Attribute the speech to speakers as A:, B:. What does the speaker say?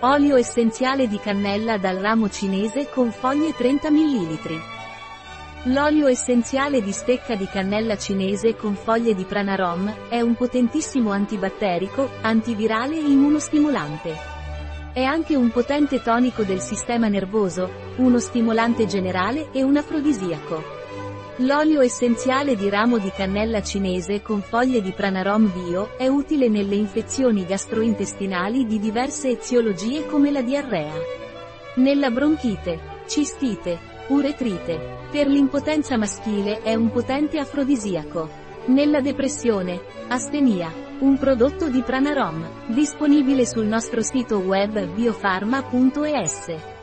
A: Olio essenziale di cannella dal ramo cinese con foglie 30 ml. L'olio essenziale di stecca di cannella cinese con foglie di pranarom è un potentissimo antibatterico, antivirale e immunostimolante. È anche un potente tonico del sistema nervoso, uno stimolante generale e un afrodisiaco. L'olio essenziale di ramo di cannella cinese con foglie di Pranarom Bio è utile nelle infezioni gastrointestinali di diverse eziologie come la diarrea. Nella bronchite, cistite, uretrite. Per l'impotenza maschile è un potente afrodisiaco. Nella depressione, astenia. Un prodotto di Pranarom, disponibile sul nostro sito web biofarma.es.